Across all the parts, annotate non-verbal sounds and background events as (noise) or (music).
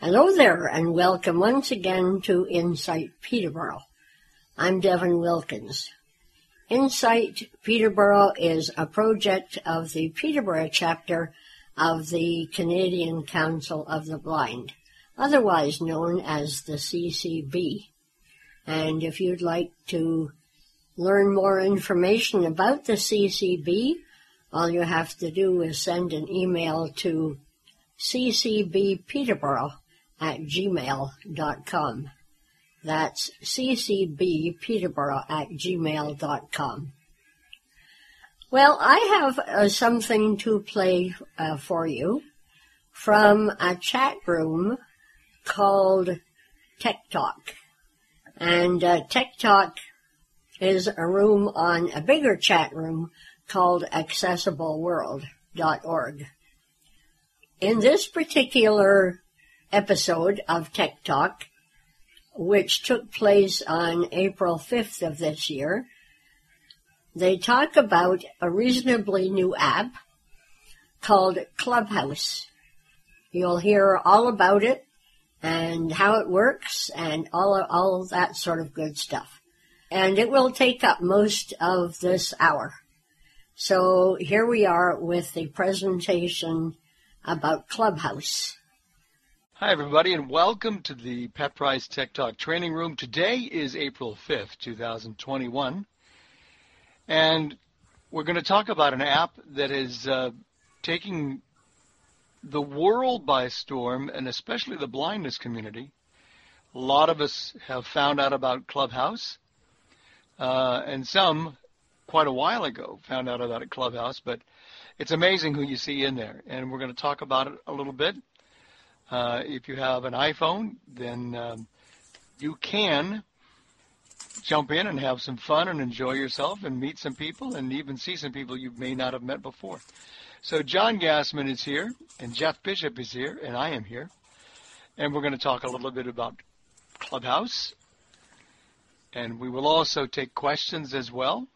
Hello there, and welcome once again to Insight Peterborough. I'm Devin Wilkins. Insight Peterborough is a project of the Peterborough chapter of the Canadian Council of the Blind, otherwise known as the CCB. And if you'd like to learn more information about the CCB, all you have to do is send an email to ccbpeterborough at gmail.com. That's ccbpeterborough at gmail.com. Well, I have uh, something to play uh, for you from a chat room called Tech Talk. And uh, Tech Talk is a room on a bigger chat room called accessibleworld.org. In this particular episode of Tech Talk, which took place on April 5th of this year, they talk about a reasonably new app called Clubhouse. You'll hear all about it and how it works and all, all that sort of good stuff. And it will take up most of this hour. So here we are with the presentation about Clubhouse. Hi, everybody, and welcome to the Pat Price Tech Talk Training Room. Today is April 5th, 2021, and we're going to talk about an app that is uh, taking the world by storm, and especially the blindness community. A lot of us have found out about Clubhouse, uh, and some quite a while ago found out about Clubhouse, but it's amazing who you see in there, and we're going to talk about it a little bit. Uh, if you have an iPhone, then um, you can jump in and have some fun and enjoy yourself and meet some people and even see some people you may not have met before. So John Gassman is here and Jeff Bishop is here and I am here. And we're going to talk a little bit about Clubhouse. And we will also take questions as well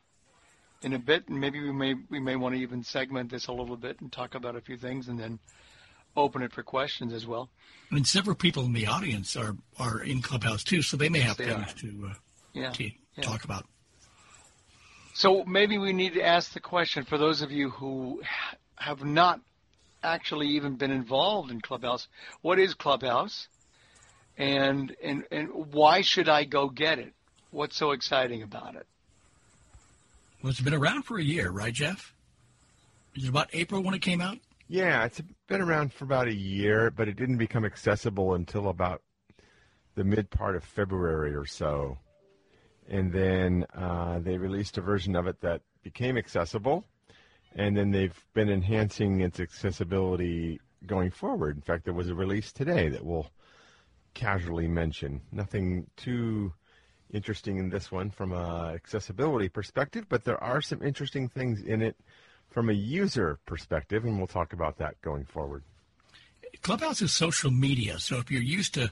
in a bit. And maybe we may we may want to even segment this a little bit and talk about a few things and then open it for questions as well. I mean, several people in the audience are, are in Clubhouse too, so they may have They things are. to, uh, Yeah. to yeah. talk about. So maybe we need to ask the question for those of you who have not actually even been involved in Clubhouse. What is Clubhouse? And and and why should I go get it? What's so exciting about it? Well, it's been around for a year, right, Jeff? Is it about April when it came out? Yeah, it's been around for about a year, but it didn't become accessible until about the mid part of February or so. And then uh, they released a version of it that became accessible, and then they've been enhancing its accessibility going forward. In fact, there was a release today that we'll casually mention. Nothing too interesting in this one from a accessibility perspective, but there are some interesting things in it from a user perspective, and we'll talk about that going forward. Clubhouse is social media, so if you're used to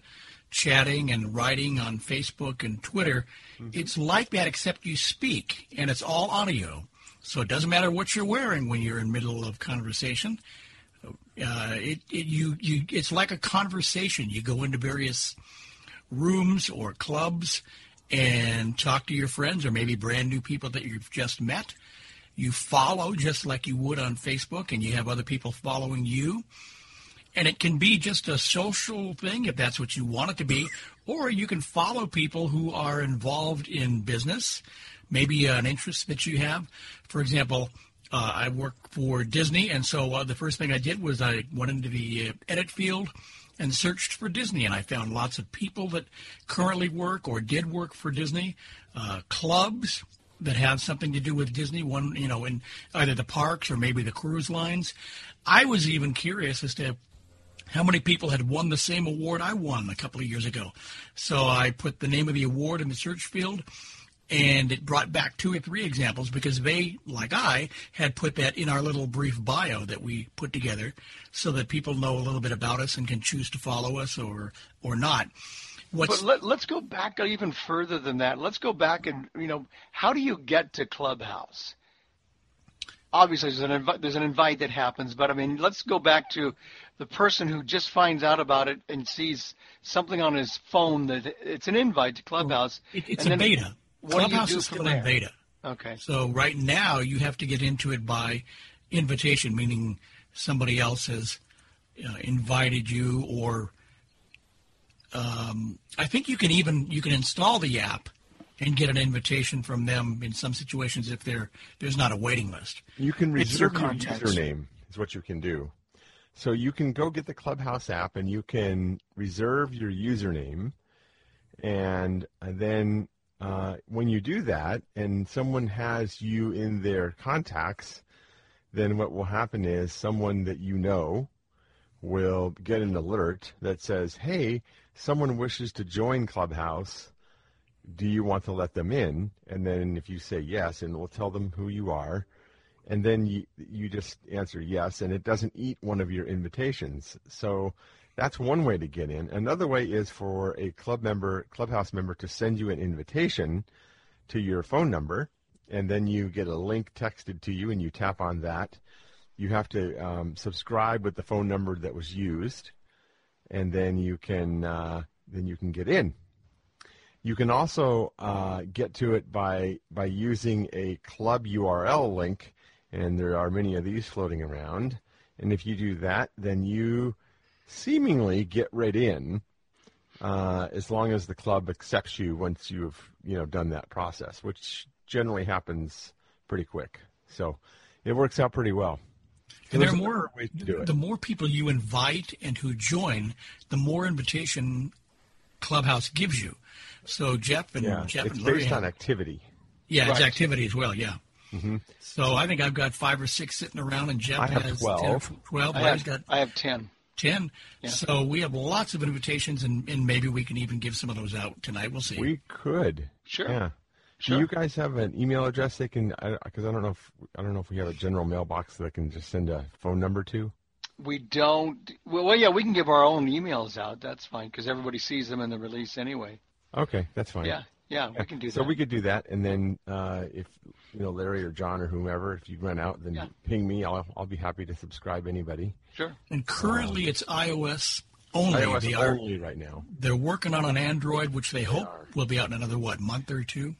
chatting and writing on Facebook and Twitter, it's like that except you speak, and it's all audio. So it doesn't matter what you're wearing when you're in middle of conversation. Uh, it, it you you it's like a conversation. You go into various rooms or clubs and talk to your friends or maybe brand new people that you've just met. You follow just like you would on Facebook, and you have other people following you. And it can be just a social thing if that's what you want it to be, or you can follow people who are involved in business, maybe an interest that you have. For example, uh, I work for Disney, and so uh, the first thing I did was I went into the uh, edit field and searched for Disney, and I found lots of people that currently work or did work for Disney, uh, clubs that have something to do with Disney, one, you know, in either the parks or maybe the cruise lines. I was even curious as to how many people had won the same award I won a couple of years ago. So I put the name of the award in the search field, and it brought back two or three examples because they, like I, had put that in our little brief bio that we put together so that people know a little bit about us and can choose to follow us or or not. What's But let, let's go back even further than that. Let's go back and you know, how do you get to Clubhouse? Obviously, there's an invi- there's an invite that happens, but I mean, let's go back to the person who just finds out about it and sees something on his phone that it's an invite to Clubhouse. It, it's a beta. what do you Clubhouse is still in beta. Okay. So right now you have to get into it by invitation, meaning somebody else has uh, invited you, or um, I think you can even you can install the app and get an invitation from them in some situations if there there's not a waiting list. You can It's your reserve your contacts. username is what you can do. So you can go get the Clubhouse app and you can reserve your username, and then uh, when you do that, and someone has you in their contacts, then what will happen is someone that you know will get an alert that says, "Hey, someone wishes to join Clubhouse." do you want to let them in? And then if you say yes, and we'll tell them who you are, and then you you just answer yes, and it doesn't eat one of your invitations. So that's one way to get in. Another way is for a club member, clubhouse member, to send you an invitation to your phone number, and then you get a link texted to you, and you tap on that. You have to um, subscribe with the phone number that was used, and then you can uh, then you can get in. You can also uh, get to it by by using a club URL link, and there are many of these floating around. And if you do that, then you seemingly get right in, uh, as long as the club accepts you once you've you know done that process, which generally happens pretty quick. So it works out pretty well. And there are more. ways to do it. The more people you invite and who join, the more invitation Clubhouse gives you. So Jeff and Yeah, Jeff it's and Larry based have- on activity. Yeah, it's activity as well. Yeah. Mm-hmm. So I think I've got five or six sitting around, and Jeff I have has 12. 10 12. I, have, got I have 10. 10. So we have lots of invitations, and, and maybe we can even give some of those out tonight. We'll see. We could. Sure. Yeah. Sure. Do you guys have an email address they can? Because I, don't know if I don't know if we have a general mailbox that I can just send a phone number to. We don't. Well, well, yeah, we can give our own emails out. That's fine because everybody sees them in the release anyway. Okay, that's fine. Yeah, yeah, we can do so that. So we could do that, and then uh, if you know Larry or John or whomever, if you run out, then Yeah. ping me. I'll I'll be happy to subscribe anybody. Sure. and currently it's iOS only. iOS they are, only right now. they're working on an Android, which they hope are. will be out in another, what, month or two?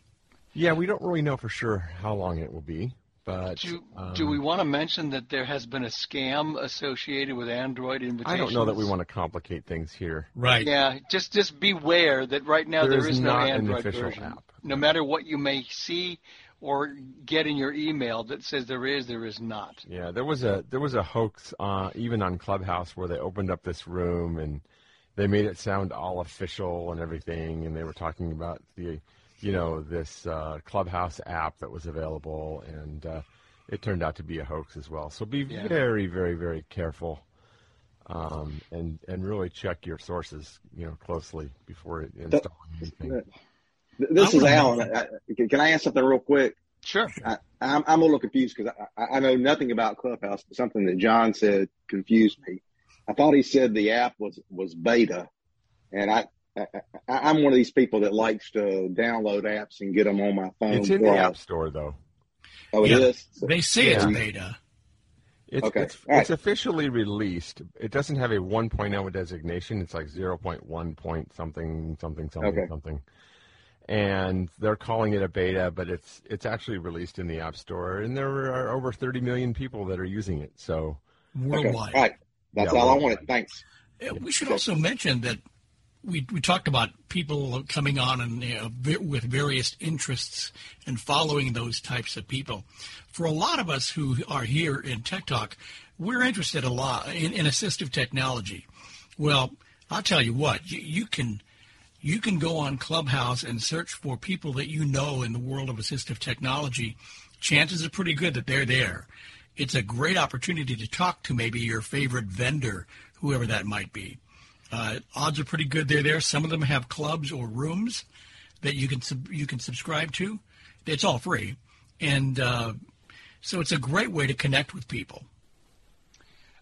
Yeah, we don't really know for sure how long it will be, but Do, um, do we want to mention that there has been a scam associated with Android invitations? I don't know that we want to complicate things here. Right. Yeah, just just beware that right now There there is is no not an Android official version. app. No matter what you may see or get in your email that says there is, there is not. Yeah, there was a there was a hoax uh, even on Clubhouse where they opened up this room and they made it sound all official and everything, and they were talking about the you know this uh, Clubhouse app that was available, and uh, it turned out to be a hoax as well. So be Yeah. very very very careful. Um, and and really check your sources, you know, closely before installing anything. Th- This is Alan. I, I- can I ask something real quick? Sure. I, I'm, I'm a little confused because I, I I know nothing about Clubhouse, but something that John said confused me. I thought he said the app was, was beta, and I, I, I I'm one of these people that likes to download apps and get them on my phone. It's in the App Store though. Oh, it Yeah. is? They say it's beta. It's, Okay. it's, All right. it's officially released. It doesn't have a 1.0 designation. It's like 0.1 point something, something, something, Okay. something. And they're calling it a beta, but it's it's actually released in the App Store, and there are over 30 million people that are using it. So Okay. Worldwide. All right. That's Yeah, all I wanted. Thanks. We should also mention that we we talked about people coming on and you know, with various interests and following those types of people. For a lot of us who are here in Tech Talk, we're interested a lot in, in assistive technology. Well, I'll tell you what, you, you can you can go on Clubhouse and search for people that you know in the world of assistive technology. Chances are pretty good that they're there. It's a great opportunity to talk to maybe your favorite vendor, whoever that might be. Uh, odds are pretty good they're there. Some of them have clubs or rooms that you can sub- you can subscribe to. It's all free, and uh, so it's a great way to connect with people.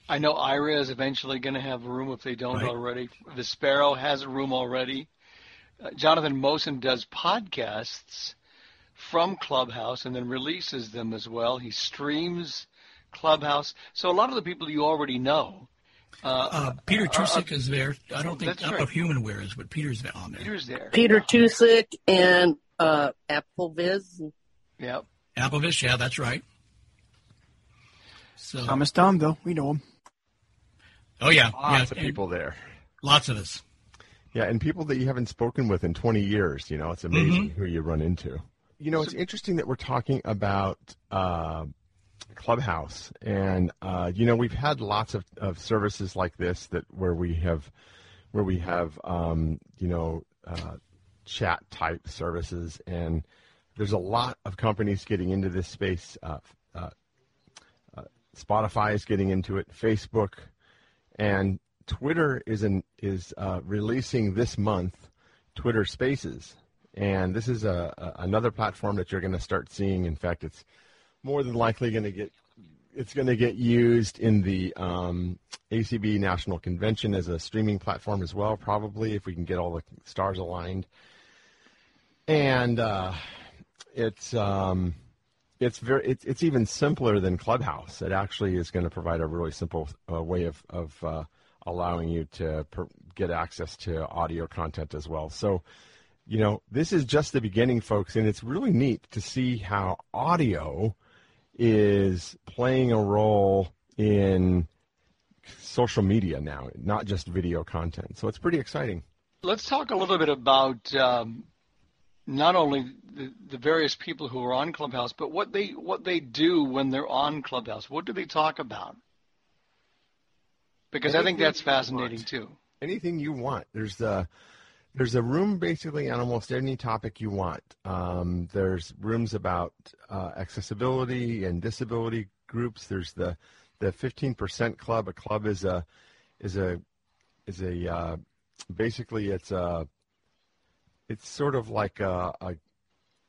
I know Aira is eventually going to have a room if they don't Right. already. The Sparrow has a room already. Uh, Jonathan Mosen does podcasts from Clubhouse and then releases them as well. He streams Clubhouse. So a lot of the people you already know Uh, Uh, Peter Tusick is there. I don't think That's I don't know right. if Humanware is, but Peter's on there. Peter's there. Peter yeah. Tusick and uh, AppleVis. Yep. AppleVis, yeah, that's right. So, Thomas Domville, we know him. oh yeah, Lots yeah, of and people there. lots of us. Yeah, and people that you haven't spoken with in 20 years. You know, it's amazing who you run into. You know, it's interesting that we're talking about uh, Clubhouse, and uh, you know, we've had lots of, of services like this that where we have where we have um, you know uh, chat type services, and there's a lot of companies getting into this space. Uh, uh, uh, Spotify is getting into it. Facebook, and Twitter is an, is uh, releasing this month Twitter Spaces, and this is a, a another platform that you're going to start seeing. In fact, it's more than likely going to get it's going to get used in the um, ACB National Convention as a streaming platform as well, probably if we can get all the stars aligned. And uh, it's um, it's very it's, it's even simpler than Clubhouse. It actually is going to provide a really simple uh, way of of uh, allowing you to per- get access to audio content as well. So, you know, this is just the beginning, folks, and it's really neat to see how audio is playing a role in social media now, not just video content. So it's pretty exciting. Let's talk a little bit about um, not only the, the various people who are on Clubhouse, but what they what they do when they're on Clubhouse. What do they talk about? Because I think that's want. fascinating too. anything you want. There's a there's a room basically on almost any topic you want. Um, there's rooms about uh, accessibility and disability groups. There's the the 15% club. A club is a is a is a uh, basically it's a it's sort of like a, a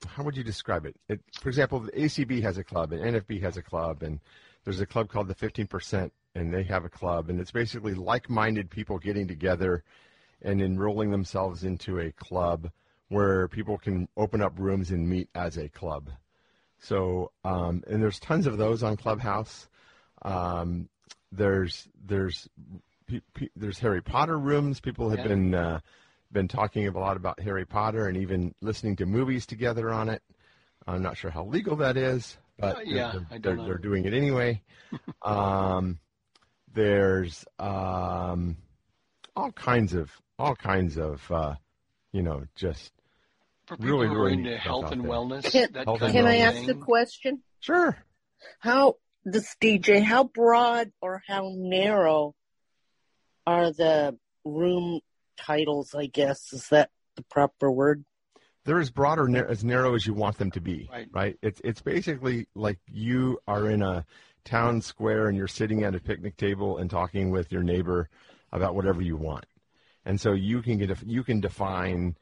how would you describe it? it? For example, the ACB has a club and NFB has a club, and there's a club called the 15%, and they have a club, and it's basically like-minded people getting together and enrolling themselves into a club where people can open up rooms and meet as a club. So, um, and there's tons of those on Clubhouse. Um, there's there's pe- pe- there's Harry Potter rooms. People have Yeah. been uh, been talking a lot about Harry Potter and even listening to movies together on it. I'm not sure how legal that is, but Uh, yeah, they're, I don't they're, they're doing it anyway. (laughs) um, there's um, all kinds of all kinds of uh, you know just For people Really, who are really into health and wellness, Can, that Health kind and can I wellness. ask a thing. question? sure. How this DJ? How broad or how narrow are the room titles? I guess is that the proper word? they're as broad or nar- as narrow as you want them to be. right. Right. It's it's basically like you are in a town square and you're sitting at a picnic table and talking with your neighbor about whatever you want, and so you can get a, you can define.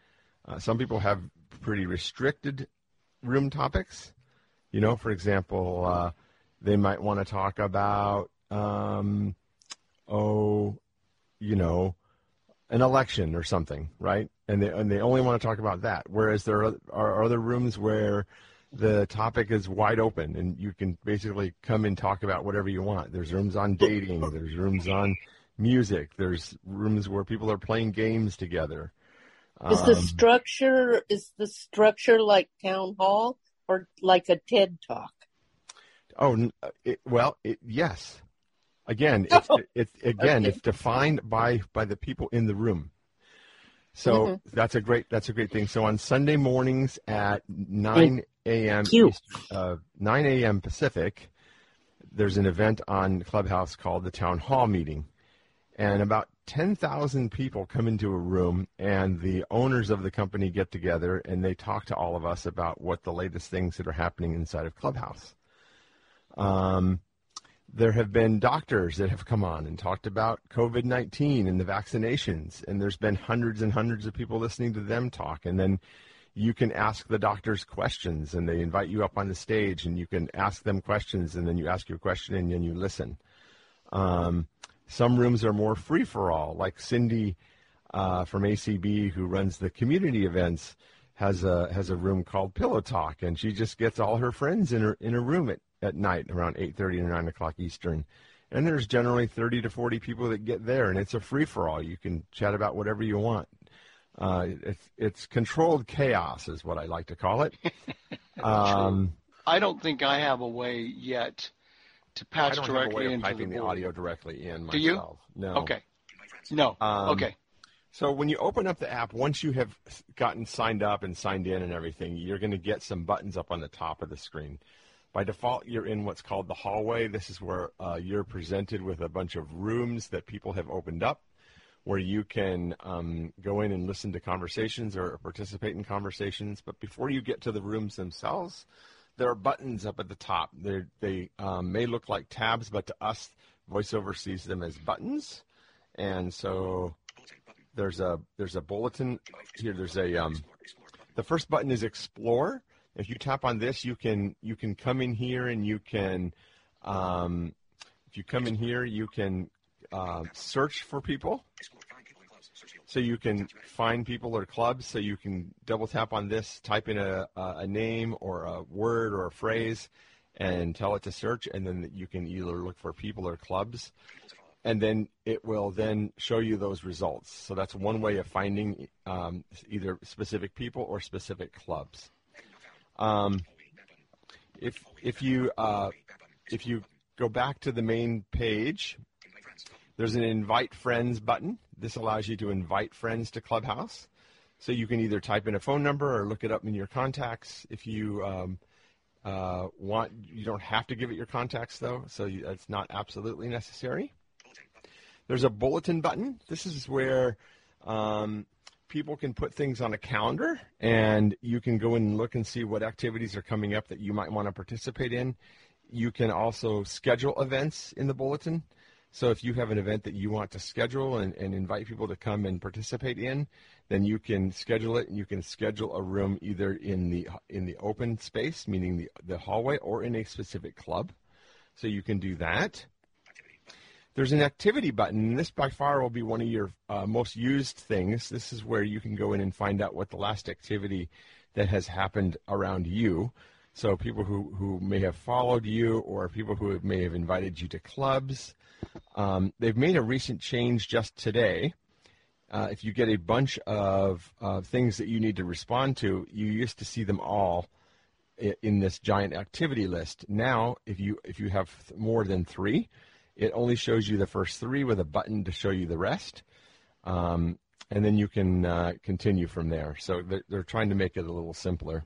Uh, some people have pretty restricted room topics. You know, for example, uh, they might want to talk about um, oh, you know, an election or something, right? And they and they only want to talk about that. Whereas there are, are other rooms where the topic is wide open and you can basically come and talk about whatever you want. There's rooms on dating. There's rooms on music. There's rooms where people are playing games together. Is the Um, structure is the structure like town hall or like a TED talk? Oh, uh, it, well, it, yes. Again, (laughs) it's Oh, it's again okay. it's defined by by the people in the room. So Mm-hmm. that's a great that's a great thing. So on Sunday mornings at nine a.m. uh, nine a.m. Pacific, there's an event on Clubhouse called the Town Hall Meeting, and about ten thousand people come into a room, and the owners of the company get together and they talk to all of us about what the latest things that are happening inside of Clubhouse. Um, there have been doctors that have come on and talked about COVID 19 and the vaccinations, and there's been hundreds and hundreds of people listening to them talk. And then you can ask the doctors questions, and they invite you up on the stage, and you can ask them questions, and then you ask your question, and then you listen. Um, some rooms are more free for all, like Cindy uh, from ACB, who runs the community events, has a has a room called Pillow Talk, and she just gets all her friends in her in a room at, at night around eight thirty or nine o'clock Eastern, and there's generally 30 to 40 people that get there, and it's a free for all. You can chat about whatever you want. Uh, it's, it's controlled chaos, is what I like to call it. (laughs) um, I don't think I have a way yet to patch I don't directly have a way of piping the, board. audio directly in myself. Do you? No. Okay. No. Um, okay. So when you open up the app, once you have gotten signed up and signed in and everything, you're going to get some buttons up on the top of the screen. By default, you're in what's called the hallway. This is where uh, you're presented with a bunch of rooms that people have opened up, where you can um, go in and listen to conversations or participate in conversations. But before you get to the rooms themselves, there are buttons up at the top. They're, they um, may look like tabs, but to us, VoiceOver sees them as buttons. And so there's a there's a bulletin here. There's a um, the first button is Explore. If you tap on this, you can you can come in here and you can um, if you come in here, you can uh, search for people. So you can find people or clubs. So you can double tap on this, type in a, a name or a word or a phrase, and tell it to search, and then you can either look for people or clubs and then it will then show you those results. So that's one way of finding um, either specific people or specific clubs. Um, if if you uh, if you go back to the main page, there's an invite friends button. This allows you to invite friends to Clubhouse. So you can either type in a phone number or look it up in your contacts. If you um, uh, want, you don't have to give it your contacts though, so you, that's not absolutely necessary. There's a bulletin button. This is where um, people can put things on a calendar, and you can go in and look and see what activities are coming up that you might want to participate in. You can also schedule events in the bulletin. So if you have an event that you want to schedule and, and invite people to come and participate in, then you can schedule it, and you can schedule a room either in the in the open space, meaning the the hallway, or in a specific club. So you can do that. There's an activity button, and this by far will be one of your uh, most used things. This is where you can go in and find out what the last activity that has happened around you. So people who, who may have followed you or people who may have invited you to clubs. Um, they've made a recent change just today. Uh, if you get a bunch of uh, things that you need to respond to, you used to see them all in this giant activity list. Now, if you if you have th- more than three, it only shows you the first three with a button to show you the rest. Um, and then you can uh, continue from there. So they're, they're trying to make it a little simpler.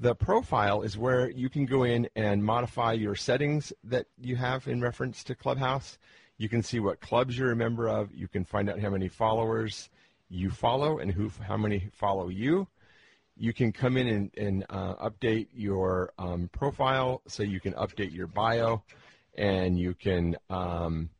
The profile is where you can go in and modify your settings that you have in reference to Clubhouse. You can see what clubs you're a member of. You can find out how many followers you follow and who how many follow you. You can come in and, and uh, update your um, profile so you can update your bio and you can um,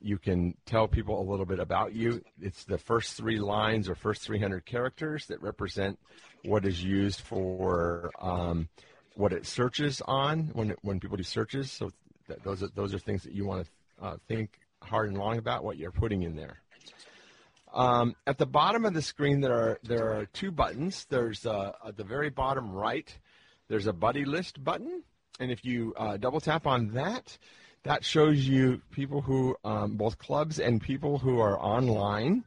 you can tell people a little bit about you. It's the first three lines or first 300 characters that represent what is used for um, what it searches on when when people do searches. So that, those are those are things that you want to uh, think hard and long about what you're putting in there. Um, at the bottom of the screen, there are there are two buttons. There's uh, at the very bottom right, there's a buddy list button, and if you uh, double tap on that, that shows you people who um, both clubs and people who are online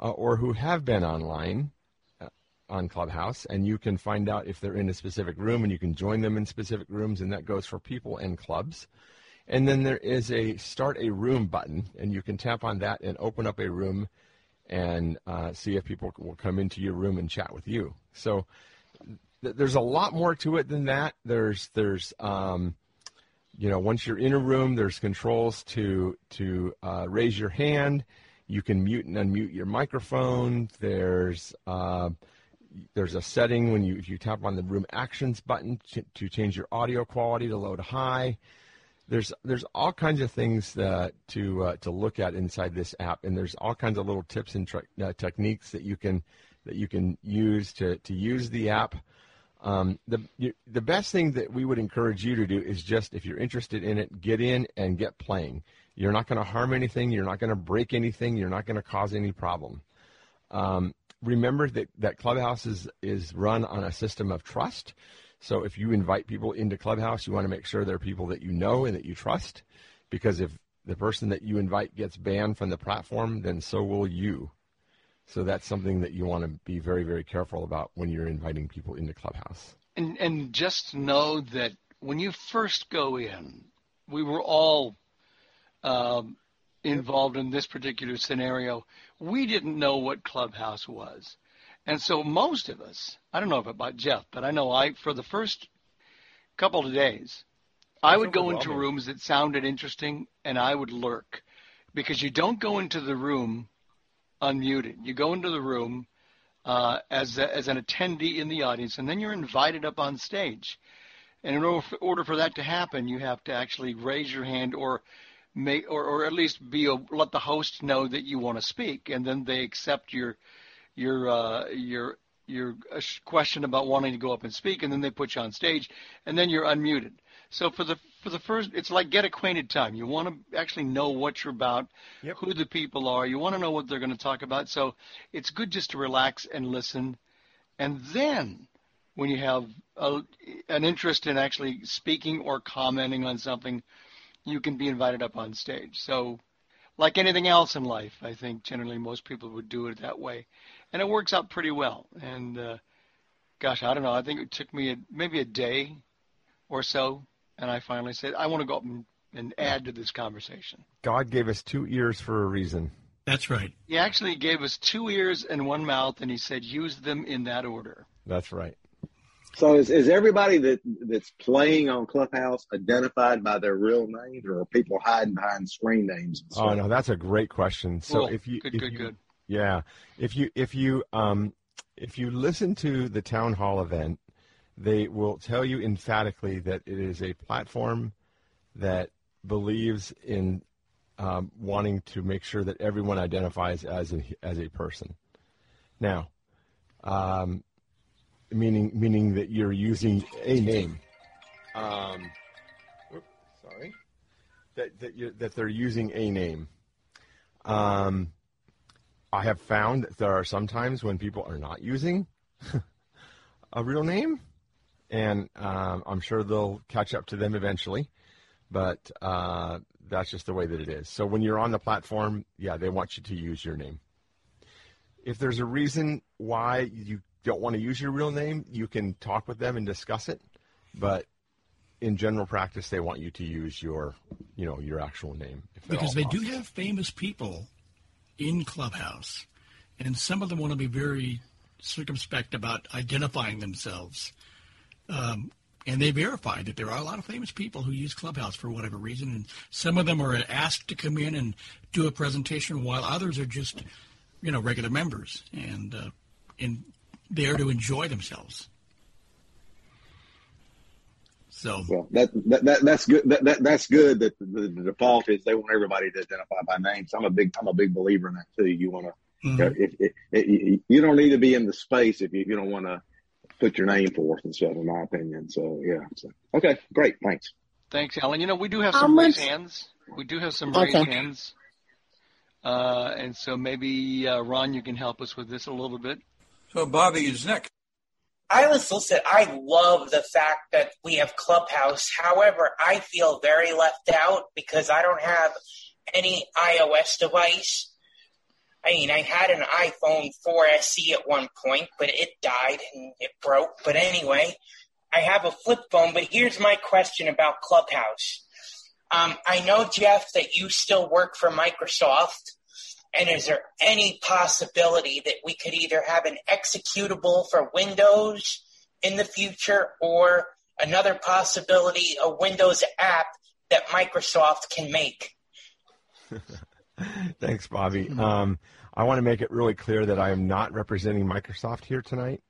uh, or who have been online on Clubhouse, and you can find out if they're in a specific room, and you can join them in specific rooms, and that goes for people and clubs. And then there is a start a room button, and you can tap on that and open up a room and uh, see if people will come into your room and chat with you. So th- there's a lot more to it than that. There's there's um, you know once you're in a room, there's controls to to uh, raise your hand. You can mute and unmute your microphone. There's uh, there's a setting when you if you tap on the room actions button to, to change your audio quality to low to high there's there's all kinds of things that, to uh, to look at inside this app, and there's all kinds of little tips and tre- uh, techniques that you can that you can use to, to use the app. Um, the you, the best thing that we would encourage you to do is just if you're interested in it, get in and get playing. You're not going to harm anything. You're not going to break anything. You're not going to cause any problem. Um, remember that, that Clubhouse is, is run on a system of trust. So if you invite people into Clubhouse, you want to make sure they're people that you know and that you trust because if the person that you invite gets banned from the platform, then so will you. So that's something that you want to be very, very careful about when you're inviting people into Clubhouse. And and just know that when you first go in, we were all um, involved in this particular scenario. We didn't know what Clubhouse was, and so most of us, I don't know about Jeff, but I know I for the first couple of days, I would go into rooms that sounded interesting, and I would lurk because you don't go into the room unmuted. You go into the room uh, as a, as an attendee in the audience, and then you're invited up on stage. And in order for, order for that to happen, you have to actually raise your hand or make or, or at least be a, let the host know that you want to speak, and then they accept your your uh, your your uh, question about wanting to go up and speak, and then they put you on stage, and then you're unmuted. So for the for the first, it's like get acquainted time. You want to actually know what you're about, yep. who the people are. You want to know what they're going to talk about. So it's good just to relax and listen, and then when you have a, an interest in actually speaking or commenting on something, you can be invited up on stage. So, like anything else in life, I think generally most people would do it that way, and it works out pretty well. And uh, gosh, I don't know. I think it took me a, maybe a day or so and I finally said, I want to go up and, and add to this conversation. God gave us two ears for a reason. That's right. He actually gave us two ears and one mouth, and he said, use them in that order. That's right. So is, is everybody that that's playing on Clubhouse identified by their real names, or are people hiding behind screen names? Oh no, that's a great question. So cool. if you, good, if good, you, good. Yeah, if you if you um if you listen to the town hall event, they will tell you emphatically that it is a platform that believes in um, wanting to make sure that everyone identifies as a, as a person. Now, um, meaning meaning that you're using a name. Um, whoop, sorry, that that, you that they're using a name. Um, I have found that there are some times when people are not using (laughs) a real name and um, I'm sure they'll catch up to them eventually. But uh, that's just the way that it is. So when you're on the platform, yeah, they want you to use your name. If there's a reason why you don't want to use your real name, you can talk with them and discuss it. But in general practice, they want you to use your, you know, your actual name. Because they do have famous people in Clubhouse, and some of them want to be very circumspect about identifying themselves. Um, and they verify that there are a lot of famous people who use Clubhouse for whatever reason, and some of them are asked to come in and do a presentation, while others are just, you know, regular members and uh, in there to enjoy themselves. So well, that, that, that that's good. That, that that's good. That the, the, default is they want everybody to identify by name. So I'm a big I'm a big believer in that too. You want to, mm-hmm. if, if, if, you don't need to be in the space if you, if you don't want to put your name forth and stuff, in my opinion. So yeah. So okay, great, thanks. Thanks, Alan. You know, we do have some raised hands. We do have some raised okay. hands. Uh, and so maybe uh, Ron, you can help us with this a little bit. So Bobby is next. I was listen. I love the fact that we have Clubhouse. However, I feel very left out because I don't have any iOS device. I mean, I had an iPhone 4 SE at one point, but it died and it broke. But anyway, I have a flip phone. But here's my question about Clubhouse. Um, I know, Jeff, that you still work for Microsoft. And is there any possibility that we could either have an executable for Windows in the future or another possibility, a Windows app that Microsoft can make? (laughs) Thanks, Bobby. Um, I want to make it really clear that I am not representing Microsoft here tonight.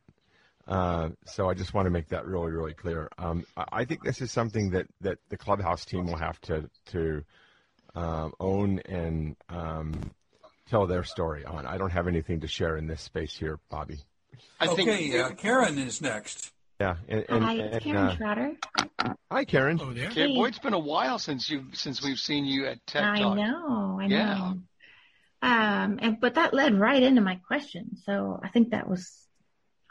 Uh, so I just want to make that really, really clear. Um, I think this is something that, that the clubhouse team will have to to uh, own and um, tell their story on. I don't have anything to share in this space here, Bobby. I okay, uh, Karen is next. Yeah, and, and, hi, it's Karen uh, Trotter. Hi, Karen. Oh, there. Hey. Boy, it's been a while since you since we've seen you at Tech I Talk. I know. I yeah. know. Um, and but that led right into my question. So I think that was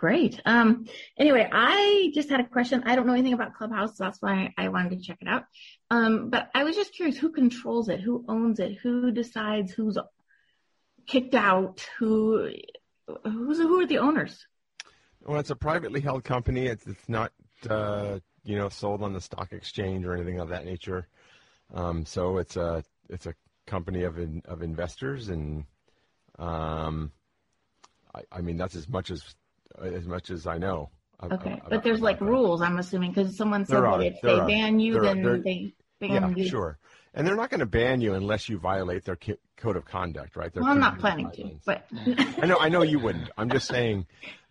Great. Um, anyway, I just had a question. I don't know anything about Clubhouse, so that's why I wanted to check it out. Um, but I was just curious, who controls it? Who owns it? Who decides who's kicked out? Who, who's, who are the owners? Well, it's a privately held company. It's, it's not, uh, you know, sold on the stock exchange or anything of that nature. Um, so it's a, it's a company of, in, of investors and, um, I, I mean, that's as much as as much as I know. Okay, about, but there's like that. rules. I'm assuming because someone said that if they ban you, then are, they ban yeah, you. sure. And they're not going to ban you unless you violate their code of conduct, right? Their well, I'm not planning to, but I know I know you wouldn't. I'm just saying,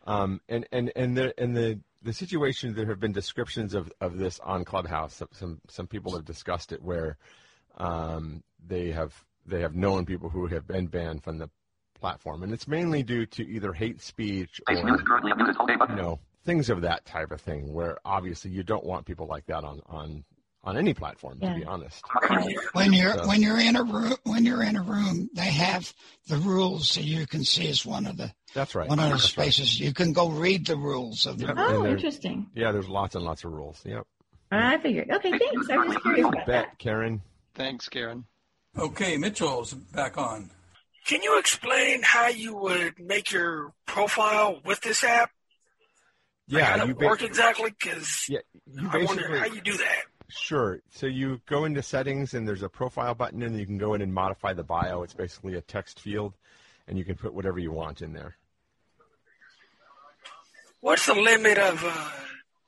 um, and and and the and the the situation there have been descriptions of, of this on Clubhouse. Some some people have discussed it where um, they have they have known people who have been banned from the platform, and it's mainly due to either hate speech or you know things of that type of thing. Where obviously you don't want people like that on on on any platform, yeah. to be honest. When you're so. when you're in a room when you're in a room, they have the rules that you can see as one of the that's right one of the that's spaces. Right. You can go read the rules of the. Yep. Oh, interesting. Yeah, there's lots and lots of rules. Yep. I figured. Okay, thanks. I was curious about bet, that. Karen. Thanks, Karen. Okay, Mitchell's back on. Can you explain how you would make your profile with this app? Yeah, like how you it work exactly? Because yeah, I wonder how you do that. Sure. So you go into settings and there's a profile button and you can go in and modify the bio. It's basically a text field and you can put whatever you want in there. What's the limit of uh,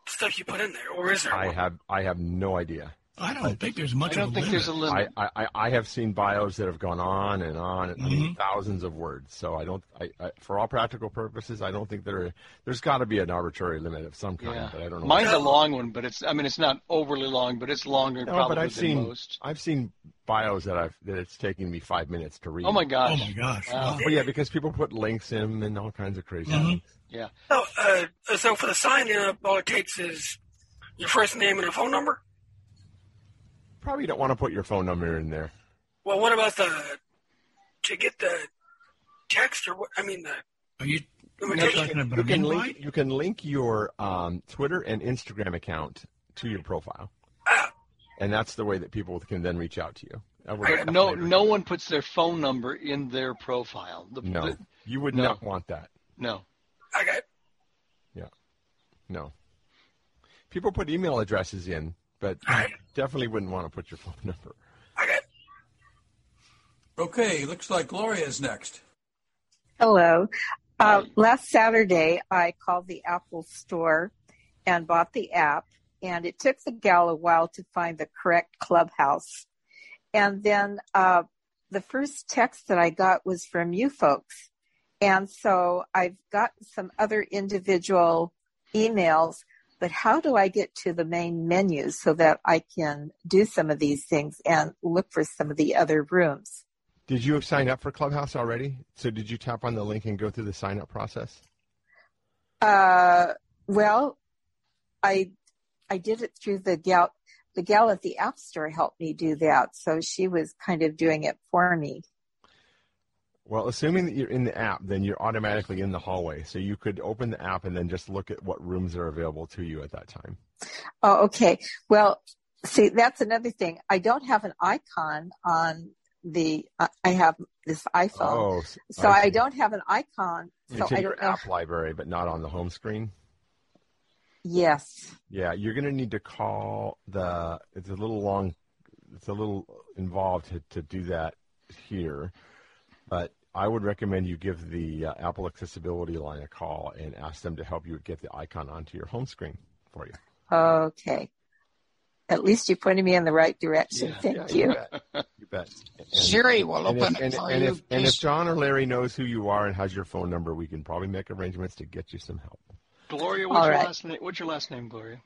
stuff you put in there, or is there? I one? have I have no idea. I don't think there's much. I don't think limit. there's a limit. I, I, I have seen bios that have gone on and on, and Mhm. thousands of words. So I don't. I, I, for all practical purposes, I don't think there. There's got to be an arbitrary limit of some kind, Yeah. but I don't know. Mine's a long one, but it's I mean it's not overly long, but it's longer No, probably but I've than seen most. I've seen bios that I've that it's taking me five minutes to read. Oh my gosh. Oh my gosh! Wow. Wow. Well, yeah, because people put links in them and all kinds of crazy Mhm. things. Yeah. So, uh, so for the sign up, all it takes is your first name and a phone number. Probably don't want to put your phone number in there. Well, what about the to get the text or what? I mean the Are you you're talking about You can link you can link your um, Twitter and Instagram account to your profile, Ah, and that's the way that people can then reach out to you. That works But no later. no one puts their phone number in their profile. The, no, the- you would no. not want that. no. I got. No. People put email addresses in, but you Right. definitely wouldn't want to put your phone (laughs) number. I got. Okay, looks like Gloria's next. Hello. Uh, last Saturday, I called the Apple store and bought the app, and it took the gal a while to find the correct clubhouse. And then uh, the first text that I got was from you folks. And so I've got some other individual emails, but how do I get to the main menu so that I can do some of these things and look for some of the other rooms? Did you sign up for Clubhouse already? So did you tap on the link and go through the sign up process? Uh, well, I I did it through the gal. The gal at the App Store helped me do that, so she was kind of doing it for me. Well, assuming that you're in the app, then you're automatically in the hallway. So you could open the app and then just look at what rooms are available to you at that time. Oh, okay. Well, see, that's another thing. I don't have an icon on the. Uh, I have this iPhone, Oh, so I see. don't have an icon. So It's in I your app library, but not on the home screen. Yes. Yeah, you're going to need to call the. It's a little long. It's a little involved to, to do that here, but I would recommend you give the uh, Apple Accessibility line a call and ask them to help you get the icon onto your home screen for you. Okay. At least you pointed me in the right direction. Yeah. Thank Yeah, you. bet. You bet. And- Siri will and open if, it and, and if, and if John or Larry knows who you are and has your phone number, we can probably make arrangements to get you some help. Gloria, what's All your right. last name? What's your last name, Gloria?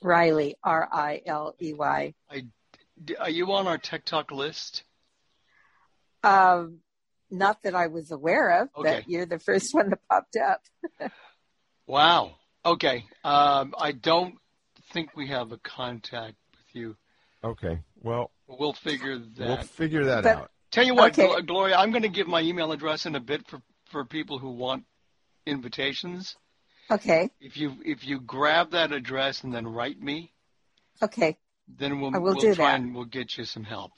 Riley, R I L E Y. Are you on our Tech Talk list? Um, not that I was aware of, Okay. but you're the first one that popped up. (laughs) Wow. Okay. Um, I don't think we have a contact with you. Okay. Well, We'll figure that. we'll figure that But- out. Tell you what, Okay. Gloria, I'm going to give my email address in a bit for, for people who want invitations. Okay. If you if you grab that address and then write me, Okay. then we'll I will we'll do try that. and we'll get you some help.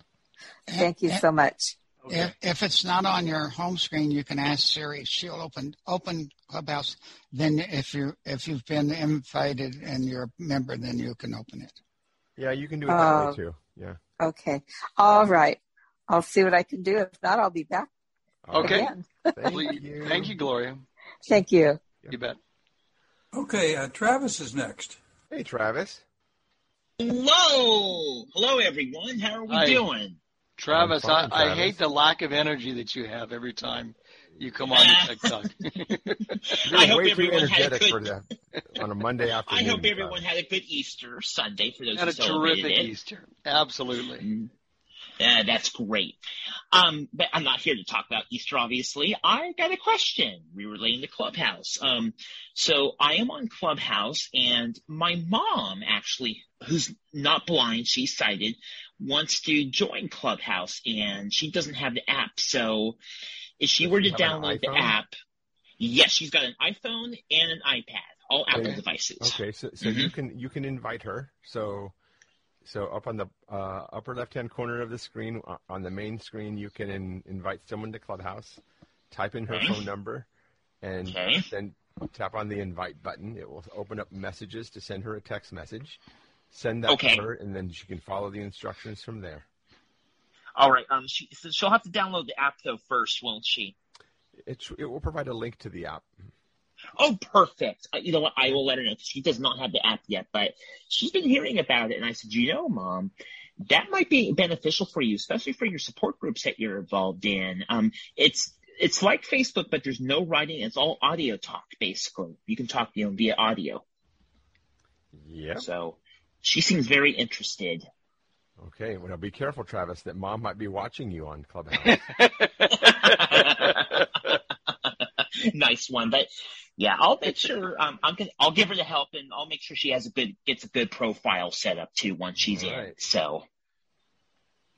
Thank you so much. If, if it's not on your home screen, you can ask Siri. She'll open open Clubhouse. Then, if you if you've been invited and you're a member, then you can open it. Yeah, you can do it that Uh, way too. Yeah. Okay. All right. I'll see what I can do. If not, I'll be back. Okay. Again. Please- Thank you, Gloria. Thank you. You bet. Okay, uh, Travis is next. Hey, Travis. Hello, hello everyone. How are we Hi. doing? Travis, I'm fine, I, I hate the lack of energy that you have every time you come on to Tech Talk. (laughs) You're I hope way too everyone had a energetic for good. that on a Monday afternoon. (laughs) I hope everyone had a good Easter Sunday for those Had who a celebrated terrific it. Easter. Absolutely. Yeah, that's great. Um, but I'm not here to talk about Easter, obviously. I got a question We were laying the Clubhouse. Um, so I am on Clubhouse, and my mom actually, who's not blind, she's sighted, wants to join Clubhouse, and she doesn't have the app. So if she Does were to download the app, yes, she's got an iPhone and an iPad, all Apple Okay. devices. Okay, so so Mm-hmm. you can you can invite her. So so up on the uh, upper left hand corner of the screen uh, on the main screen, you can in, invite someone to Clubhouse. Type in her Okay. phone number, and Okay. then tap on the invite button. It will open up messages to send her a text message. Send that Okay. to her, and then she can follow the instructions from there. All right. Um, she, so she'll have to download the app though first, won't she? It it will provide a link to the app. Oh, perfect. Uh, you know what? I will let her know she does not have the app yet, but she's been hearing about it. And I said, you know, mom, that might be beneficial for you, especially for your support groups that you're involved in. Um, it's, it's like Facebook, but there's no writing. It's all audio talk, basically. You can talk, you know, via audio. Yeah. So she seems very interested. Okay. Well, be careful, Travis. That mom might be watching you on Clubhouse. (laughs) nice one. But yeah, I'll make sure um, I'm gonna I'll give her the help and I'll make sure she has a good gets a good profile set up too once she's in. So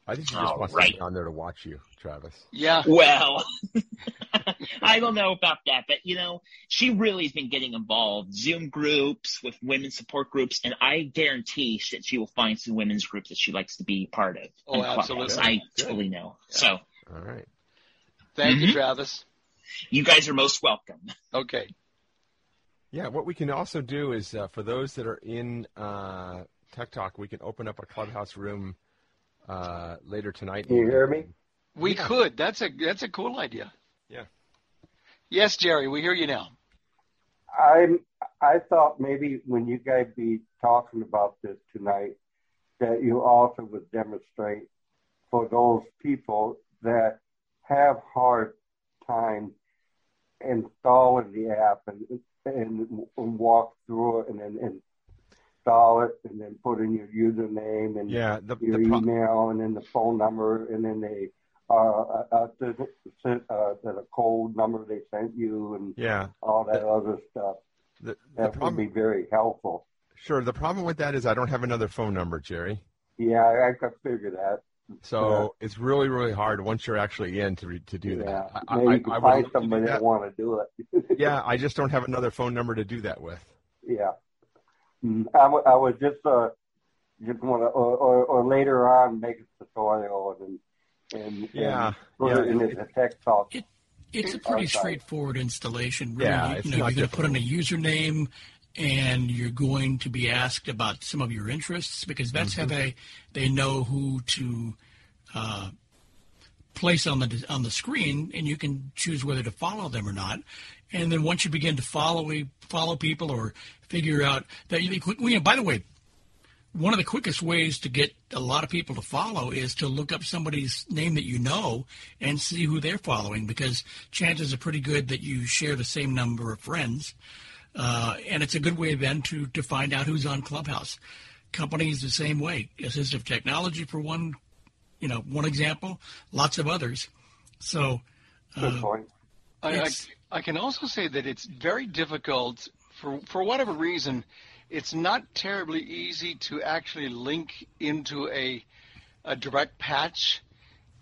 I think she just All wants right. to be on there to watch you, Travis. Yeah. well, (laughs) I don't know about that, but you know, she really has been getting involved. Zoom groups with women support groups, and I guarantee that she will find some women's groups that she likes to be part of. Oh, in Clubhouse. absolutely. I Good. totally know. So All right. Thank you, Mhm. Travis. you guys are most welcome. Okay. Yeah, what we can also do is uh, for those that are in uh, Tech Talk, we can open up a clubhouse room uh, later tonight. Can you hear me? We Yeah. could. That's a that's a cool idea. Yeah. Yes, Jerry, we hear you now. I'm. I thought maybe when you guys be talking about this tonight, that you also would demonstrate for those people that have hard time installing the app and and, and walk through it and then install it and then put in your username and Yeah, the, your the pro- email and then the phone number and then they uh, uh, uh, the, the, uh, the code number they sent you and yeah. all that other stuff. The, the That would be very helpful. sure. The problem with that is I don't have another phone number, Jerry. Yeah, I, I could figure that. So it's really, really hard once you're actually in to re- to do Yeah, that. I, maybe I, you can I find love to do somebody that, that. want to do it. (laughs) Yeah, I just don't have another phone number to do that with. yeah. Mm, I, w- I was just uh just want to or, or, or later on make a tutorial and and, Yeah, and put yeah, it in it- the tech talk. It's a pretty Okay. straightforward installation. Really. Yeah, you it's know, not you're going to put in a username, and you're going to be asked about some of your interests because that's how Mhm. they they know who to uh, place on the on the screen, and you can choose whether to follow them or not. And then once you begin to follow follow people or figure out that you, you know, by the way, one of the quickest ways to get a lot of people to follow is to look up somebody's name that you know and see who they're following because chances are pretty good that you share the same number of friends. Uh, and it's a good way then to, to find out who's on Clubhouse. Companies the same way. Assistive technology for one, you know, one example, lots of others. So, Good uh, point. I, I, I can also say that it's very difficult for for whatever reason. It's not terribly easy to actually link into a a direct patch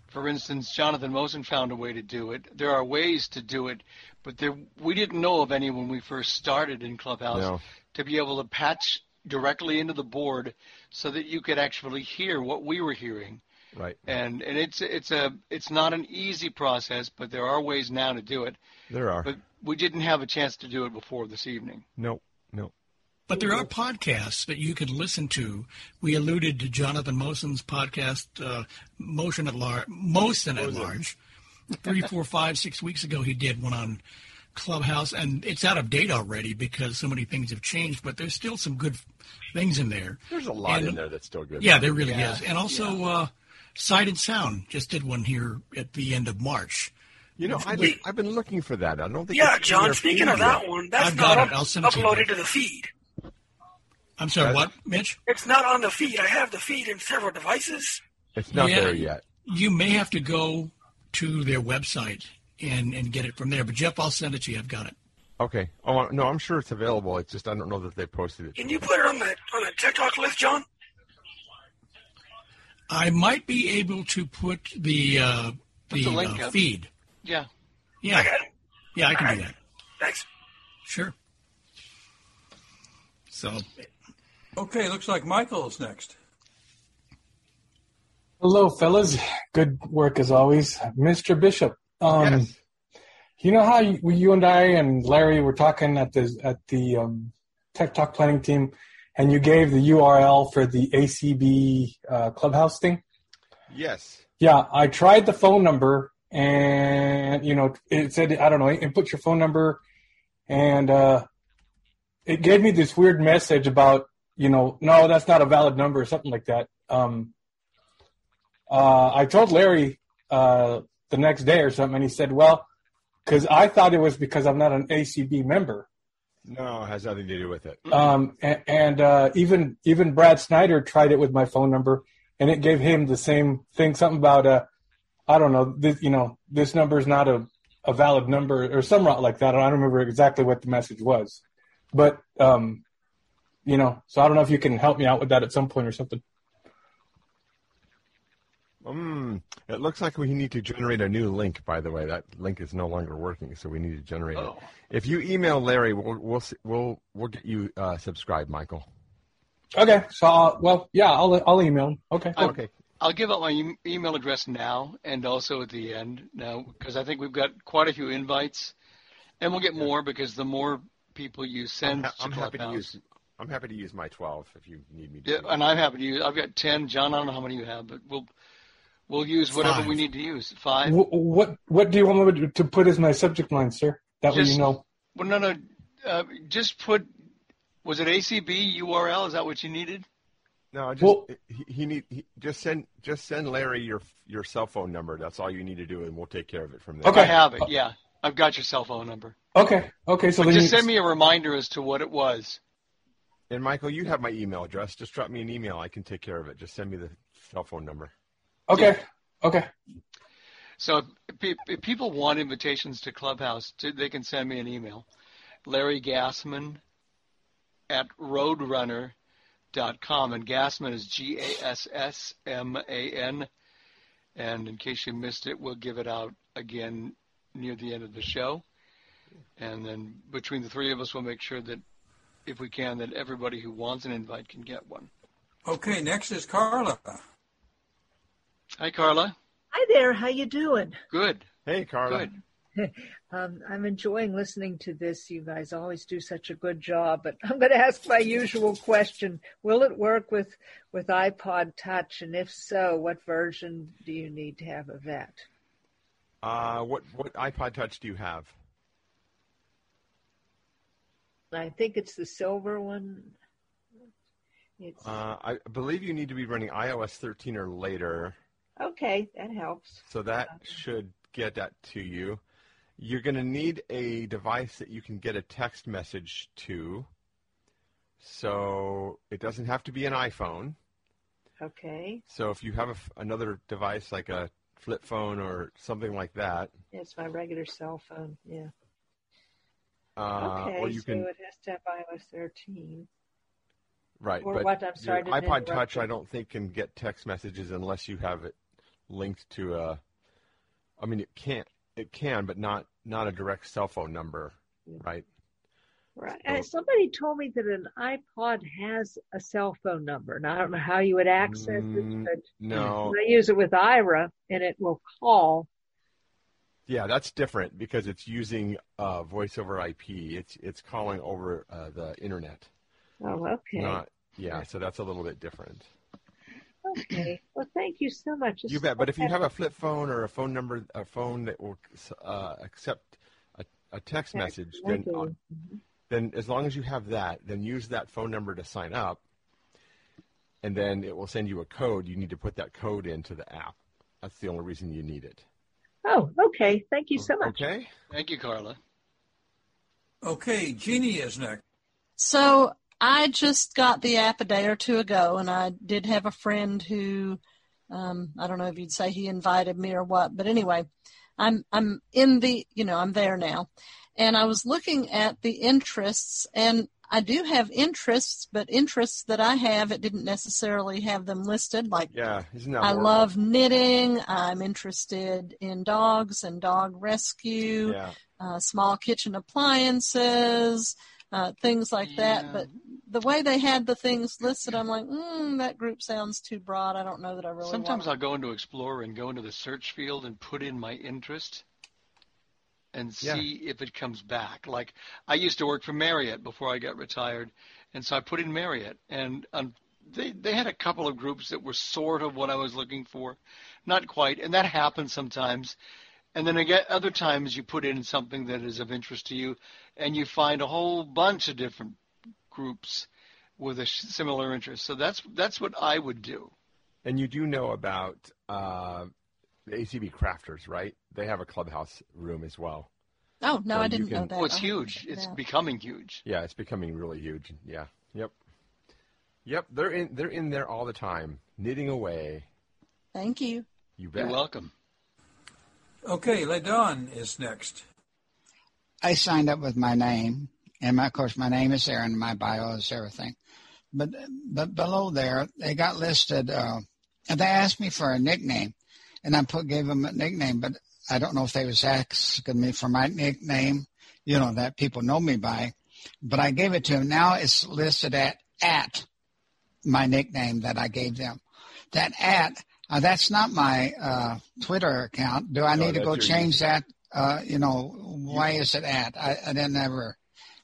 For instance, Jonathan Mosen found a way to do it. There are ways to do it, but there we didn't know of any when we first started in Clubhouse No. to be able to patch directly into the board so that you could actually hear what we were hearing. Right. And and it's it's a it's not an easy process, but there are ways now to do it. There are. But we didn't have a chance to do it before this evening. Nope. Nope. But there are podcasts that you can listen to. We alluded to Jonathan Mosen's podcast, uh, Mosen at Large, Mosen at Large. Three, four, five, six weeks ago, he did one on Clubhouse, and it's out of date already because so many things have changed. But there's still some good things in there. There's a lot And- in there that's still good. Yeah, there really Yeah. is. And also, uh, Sight and Sound just did one here at the end of March. You know, I've been, I've been looking for that. I don't think. Yeah, it's John. Speaking of that yet. one, that's I've got not it. I'll send it to you. uploaded to the feed. I'm sorry, what, Mitch? It's not on the feed. I have the feed in several devices. It's not Yeah. there yet. You may have to go to their website and, and get it from there. But Jeff, I'll send it to you. I've got it. Okay. Oh no, I'm sure it's available. It's just I don't know that they posted it. Can you put it on the on the Tech Talk list, John? I might be able to put the uh, Put the the link uh, feed. Yeah. Yeah, yeah, I can do that. Thanks. Sure. So, Okay, looks like Michael's next. Hello, fellas. Good work as always, Mr. Bishop. Um, You know how you, you and I and Larry were talking at the at the um, Tech Talk planning team, and you gave the URL for the ACB uh, clubhouse thing. Yes. Yeah, I tried the phone number, and you know it said I don't know, input your phone number, and uh, it gave me this weird message about you know no, that's not a valid number or something like that. Um, uh, I told Larry uh, the next day or something, and he said, well, because I thought it was because I'm not an ACB member. No, it has nothing to do with it. Um, and and uh, even even Brad Snyder tried it with my phone number, and it gave him the same thing. Something about uh, I don't know, this, you know, this number is not a, a valid number or some rot like that. I don't remember exactly what the message was, but um, you know, so I don't know if you can help me out with that at some point or something. Mm, it looks like we need to generate a new link. By the way, that link is no longer working, so we need to generate Oh. it. If you email Larry, we'll we'll we'll, we'll get you uh, subscribed, Michael. Okay, so uh, well, yeah, I'll I'll email him. Okay, cool. Okay. I'll give out my e- email address now and also at the end now because I think we've got quite a few invites, and we'll get more because the more people you I'm, send ha- I'm to happy to use I'm happy to use my 12 if you need me to. Yeah, and I'm happy to use. I've got ten. John, I don't know how many you have, but we'll we'll use whatever Five. we need to use. Five. Wh- what what do you want me to put as my subject line, sir? That way you know. Well, no, no. Uh, just put. Was it ACB URL? Is that what you needed? No, just Well- he, he need he, just send just send Larry your your cell phone number. That's all you need to do, and we'll take care of it from there. Okay. I have it. Yeah, I've got your cell phone number. Okay, okay, so just you, send me a reminder as to what it was. And Michael, you have my email address. Just drop me an email. I can take care of it. Just send me the cell phone number. Okay, okay, So if, if people want invitations to Clubhouse, they can send me an email. Larry Gassman at roadrunner.com. And Gassman is G A S S M A N. And in case you missed it, we'll give it out again near the end of the show. And then between the three of us, we'll make sure that if we can, that everybody who wants an invite can get one. Okay, next is Carla. Hi, Carla. Hi there. How you doing? Good. Hey, Carla. Good. (laughs) Um, I'm enjoying listening to this. You guys always do such a good job. But I'm going to ask my usual question: Will it work with with iPod Touch? And if so, what version do you need to have of that? Uh, what what iPod Touch do you have? I think it's the silver one. It's Uh, I believe you need to be running iOS 13 or later, okay. That helps. so that should get that to you. You're going to need a device that you can get a text message to. So it doesn't have to be an iPhone. Okay. So if you have a another device like a flip phone or something like that, It's my regular cell phone. Yeah. uh, okay. or you so can it has to have iOS 13. right. or but what? I'm sorry, your iPod Touch. I don't think can get text messages unless you have it linked to a I mean, it can't. It can, but not not a direct cell phone number, right? Right. Uh, somebody told me that an iPod has a cell phone number, and I don't know how you would access Mm, it, but no. I use it with Aira, and it will call. Yeah, that's different because it's using uh, voice over IP. It's it's calling over uh, the internet. Oh, okay. Not yeah, so that's a little bit different. Okay. Well, thank you so much. You bet. But if you have a flip phone or a phone number, a phone that will uh, accept a, a text message, then uh, Okay. then as long as you have that, then use that phone number to sign up, and then it will send you a code. You need to put that code into the app. That's the only reason you need it. Oh, okay. Thank you so much. Okay. Thank you, Carla. Okay, Jeannie is next. So I just got the app a day or two ago, and I did have a friend who, um, I don't know if you'd say he invited me or what, but anyway, I'm I'm in the you know I'm there now, and I was looking at the interests, and I do have interests, but interests that I have, it didn't necessarily have them listed. Like Yeah, isn't that I horrible? love knitting. I'm interested in dogs and dog rescue, Yeah. uh, small kitchen appliances, uh, things like that. But the way they had the things listed, I'm like, mm, that group sounds too broad. I don't know that I really Sometimes want I'll go into Explorer and go into the search field and put in my interest and Yeah. see if it comes back. Like I used to work for Marriott before I got retired, and so I put in Marriott, and um, they they had a couple of groups that were sort of what I was looking for, not quite, and that happens sometimes. And then again, other times you put in something that is of interest to you, and you find a whole bunch of different groups with a similar interest. So that's that's what I would do. And you do know about uh, the ACB Crafters, right? They have a clubhouse room as well. Oh no, So I didn't can- know that. Oh, it's I'll have to huge. It's out. becoming huge. Yeah, it's becoming really huge. Yeah. Yep. Yep. They're in. They're in there all the time, knitting away. Thank you. You bet. You're welcome. Okay, Ledon is next. I signed up with my name, and my, of course my name is there, and my bio is everything. But but below there, they got listed, uh, and they asked me for a nickname, and I put gave them a nickname, but I don't know if they was asking me for my nickname, you know, that people know me by. But I gave it to them. Now it's listed at at my nickname that I gave them. That at uh, that's not my uh, Twitter account. Do I No, need to go your change that? Uh, you know, why is it at? I, I didn't ever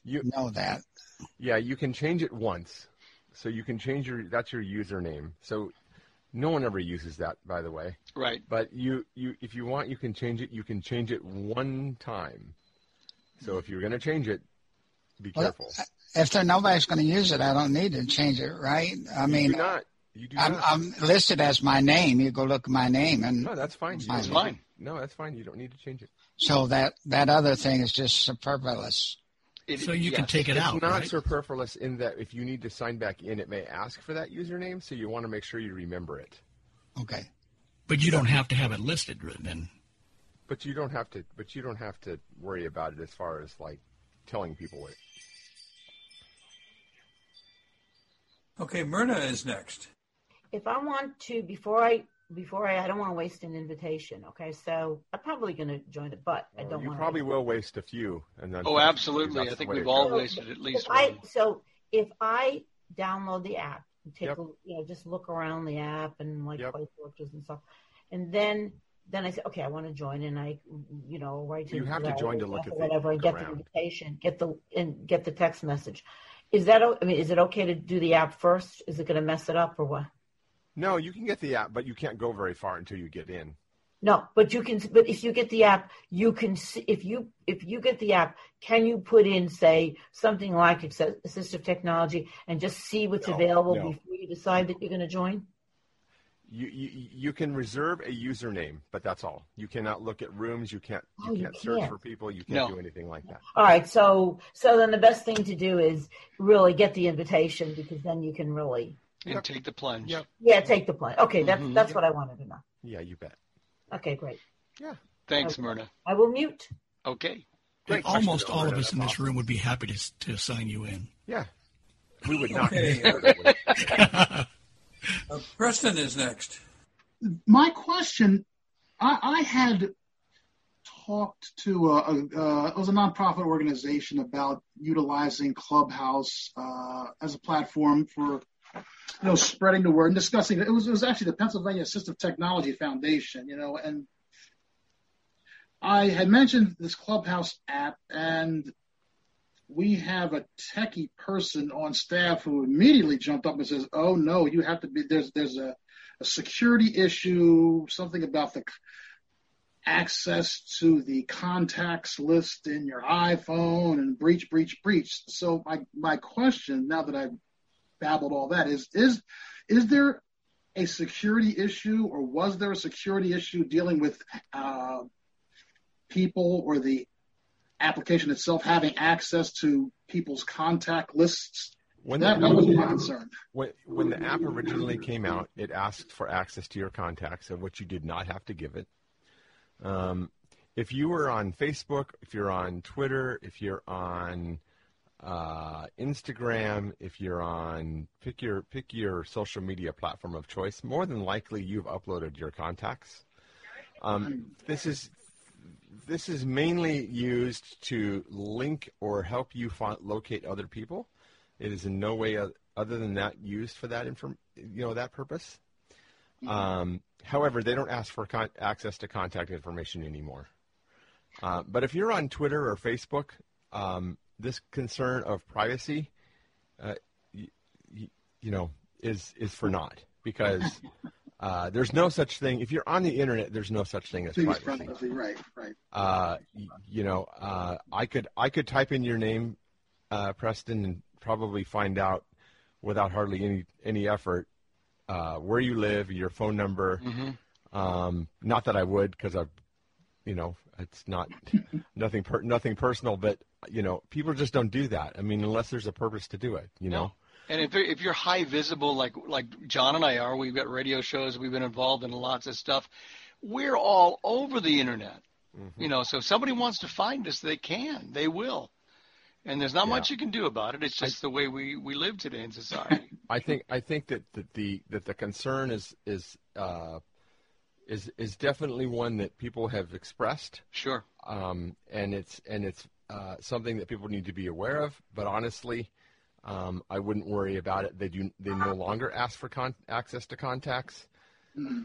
You know that. Yeah, you can change it once. So you can change your that's your username. So no one ever uses that, by the way. Right. But you, you if you want, you can change it. You can change it one time. So if you're going to change it, be Well, careful. If there nobody's going to use it, I don't need to change it, right? I You mean, do not. You do I'm. I'm listed as my name. You go look at my name, and no, that's fine. That's fine. to- No, that's fine. You don't need to change it. so that that other thing is just superfluous. So you can take it it's out, It's not right? superfluous in that if you need to sign back in, it may ask for that username. So you want to make sure you remember it. Okay. But you don't have to have it listed then. But you don't have to. But you don't have to worry about it as far as like telling people it. Okay, Myrna is next. If I want to before I before I I don't want to waste an invitation. Okay, so I'm probably going to join it, but I don't You want probably will waste a few, and then Oh, absolutely. I think we've all goes. wasted at least if I one. so if I download the app and take Yep. a, you know just look around the app and like play filters and stuff, and then then I say okay I want to join and I you know write to You have to join to look at whatever and look get the invitation get the and get the text message. Is that I mean is it okay to do the app first? Is it going to mess it up or what? No, you can get the app, but you can't go very far until you get in. No, but you can. But if you get the app, you can. See, if you if you get the app, can you put in say something like assistive technology and just see what's No, available no. before you decide that you're going to join? You, you you can reserve a username, but that's all. You cannot look at rooms. You can't you Oh, you can't search can't. for people. You can't No. do anything like that. All right. So so then the best thing to do is really get the invitation because then you can really And take the plunge. Yep. yeah take the plunge. Okay, that's Mhm. that's what I wanted to know. Yeah, you bet. Okay, great. Yeah. Thanks, Okay. Myrna. I will mute. Okay. And almost all of us in this room would be happy to, to sign you in. Yeah. We would not. Okay. (laughs) Uh, Preston is next. my question I, I had talked to a, a, uh, it was a nonprofit organization about utilizing Clubhouse uh, as a platform for you know spreading the word and discussing it. Was it was actually the Pennsylvania Assistive Technology Foundation, you know, and I had mentioned this Clubhouse app and we have a techie person on staff who immediately jumped up and says, "Oh no, you have to be there's there's a, a security issue, something about the access to the contacts list in your iPhone and breach, breach, breach." So my my question, now that I've babbled all that, is is is there a security issue, or was there a security issue dealing with uh, people or the application itself having access to people's contact lists. When that, the, was my concern. When, when the app originally came out, it asked for access to your contacts, of which you did not have to give it. Um, if you were on Facebook, if you're on Twitter, if you're on uh, Instagram, if you're on pick your pick your social media platform of choice, more than likely you've uploaded your contacts. Um, this is this is mainly used to link or help you find, locate other people. It is in no way other than that used for that inform, you know, that purpose. Um, however, they don't ask for con- access to contact information anymore. Uh, but if you're on Twitter or Facebook, um, this concern of privacy, uh, y- y- you know, is is for naught because (laughs) uh, there's no such thing. If you're on the internet, there's no such thing as privacy. privacy. Right, right. Uh, y- you know, uh, I could I could type in your name, uh, Preston, and probably find out without hardly any any effort uh, where you live, your phone number. Mhm. Um, not that I would, because I, you know, it's not (laughs) nothing per, nothing personal, but you know, people just don't do that. I mean, unless there's a purpose to do it. You know. And if if you're high visible, like like John and I are, we've got radio shows, we've been involved in lots of stuff. We're all over the internet, Mm-hmm. you know. So if somebody wants to find us, they can, they will, and there's not Yeah. much you can do about it. It's just the way we we live today in society. (laughs) I think I think that, that the that the concern is is uh, is is definitely one that people have expressed. Sure. Um, and it's and it's uh, something that people need to be aware of. But honestly, um, I wouldn't worry about it. They do they no longer ask for con- access to contacts.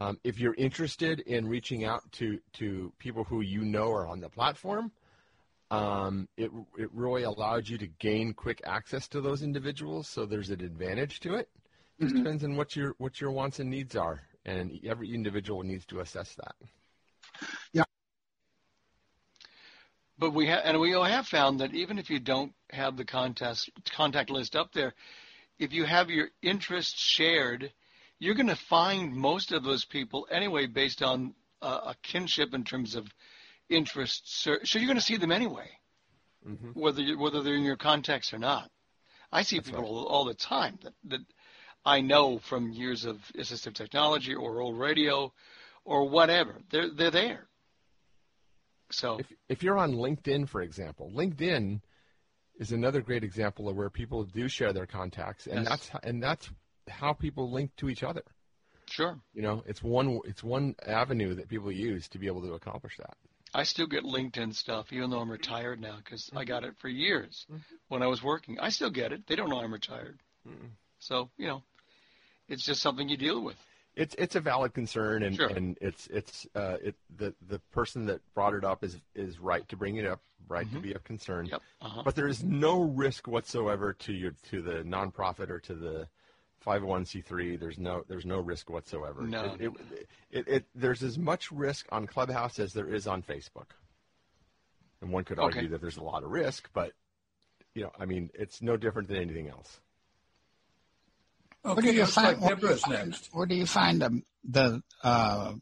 Um, if you're interested in reaching out to to people who you know are on the platform, um, it it really allows you to gain quick access to those individuals. So there's an advantage to it. Just Mhm. depends on what your what your wants and needs are, and every individual needs to assess that. Yeah. But we have, and we have found that even if you don't have the contest contact list up there, if you have your interests shared, you're going to find most of those people anyway based on uh, a kinship in terms of interests. So so you're going to see them anyway, whether you, whether they're in your contacts or not. I see people all, all the time that, that I know from years of assistive technology or old radio or whatever. They're they're there. So if if you're on LinkedIn, for example, LinkedIn is another great example of where people do share their contacts, and Yes. that's and that's how people link to each other. Sure. You know, it's one it's one avenue that people use to be able to accomplish that. I still get LinkedIn stuff, even though I'm retired now, because I mm-hmm. got it for years mm-hmm. when I was working. I still get it. They don't know I'm retired. So, you know, it's just something you deal with. It's it's a valid concern, and, Sure. and it's it's uh, it the the person that brought it up is is right to bring it up, right to be of concern. Yep. Uh-huh. But there is no risk whatsoever to your to the nonprofit or to the 501c3. There's no there's no risk whatsoever. No. It, it, it, it, there's as much risk on Clubhouse as there is on Facebook. And one could argue Okay. that there's a lot of risk, but you know, I mean, it's no different than anything else. Where do you find, like where, Deborah's find next. where do you find the, the uh,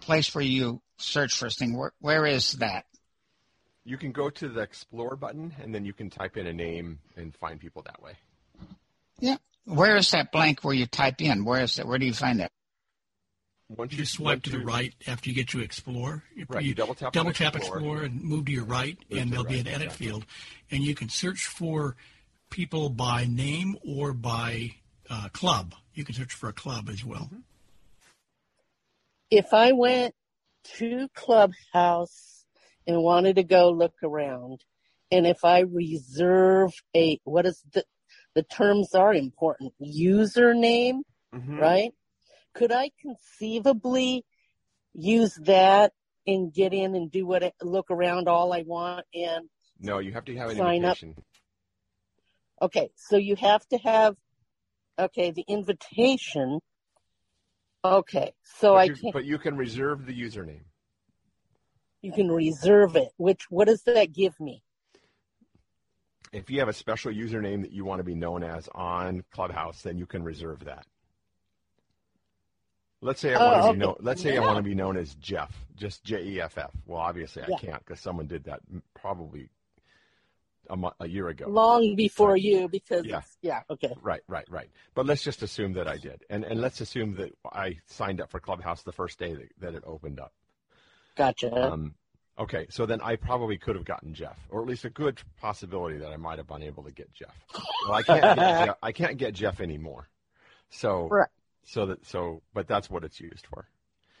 place where you search for this thing? Where, where is that? You can go to the explore button and then you can type in a name and find people that way. Yeah. Where is that blank where you type in? Where is that? Where do you find that? Once You just swipe to the right after you get to Explore. You, Right, you you double tap double tap Explore. Explore and move to your right, and there'll the be an edit exactly. field, and you can search for people by name or by uh, club. You can search for a club as well. If I went to Clubhouse and wanted to go look around, and if I reserve a what is the the terms are important username, Mhm. right? Could I conceivably use that and get in and do what I, look around all I want and No, you have to have an Sign up. Okay, so you have to have okay the invitation. Okay, so but I can but you can reserve the username. you can reserve it. Which what does that give me? If you have a special username that you want to be known as on Clubhouse, then you can reserve that. Let's say I Oh, want to okay. be known. Let's say I want to be known as Jeff, just J E F F. Well, obviously I Yeah. can't because someone did that probably a, mo- a year ago. Long before you because Yeah. yeah okay Right, right, right. But let's just assume that I did, and and let's assume that I signed up for Clubhouse the first day that, that it opened up. gotcha. Um, okay, so then I probably could have gotten Jeff, or at least a good possibility that I might have been able to get Jeff. Well, I can't. Get (laughs) Jeff, I can't get Jeff anymore. So, Right. so that so, but that's what it's used for.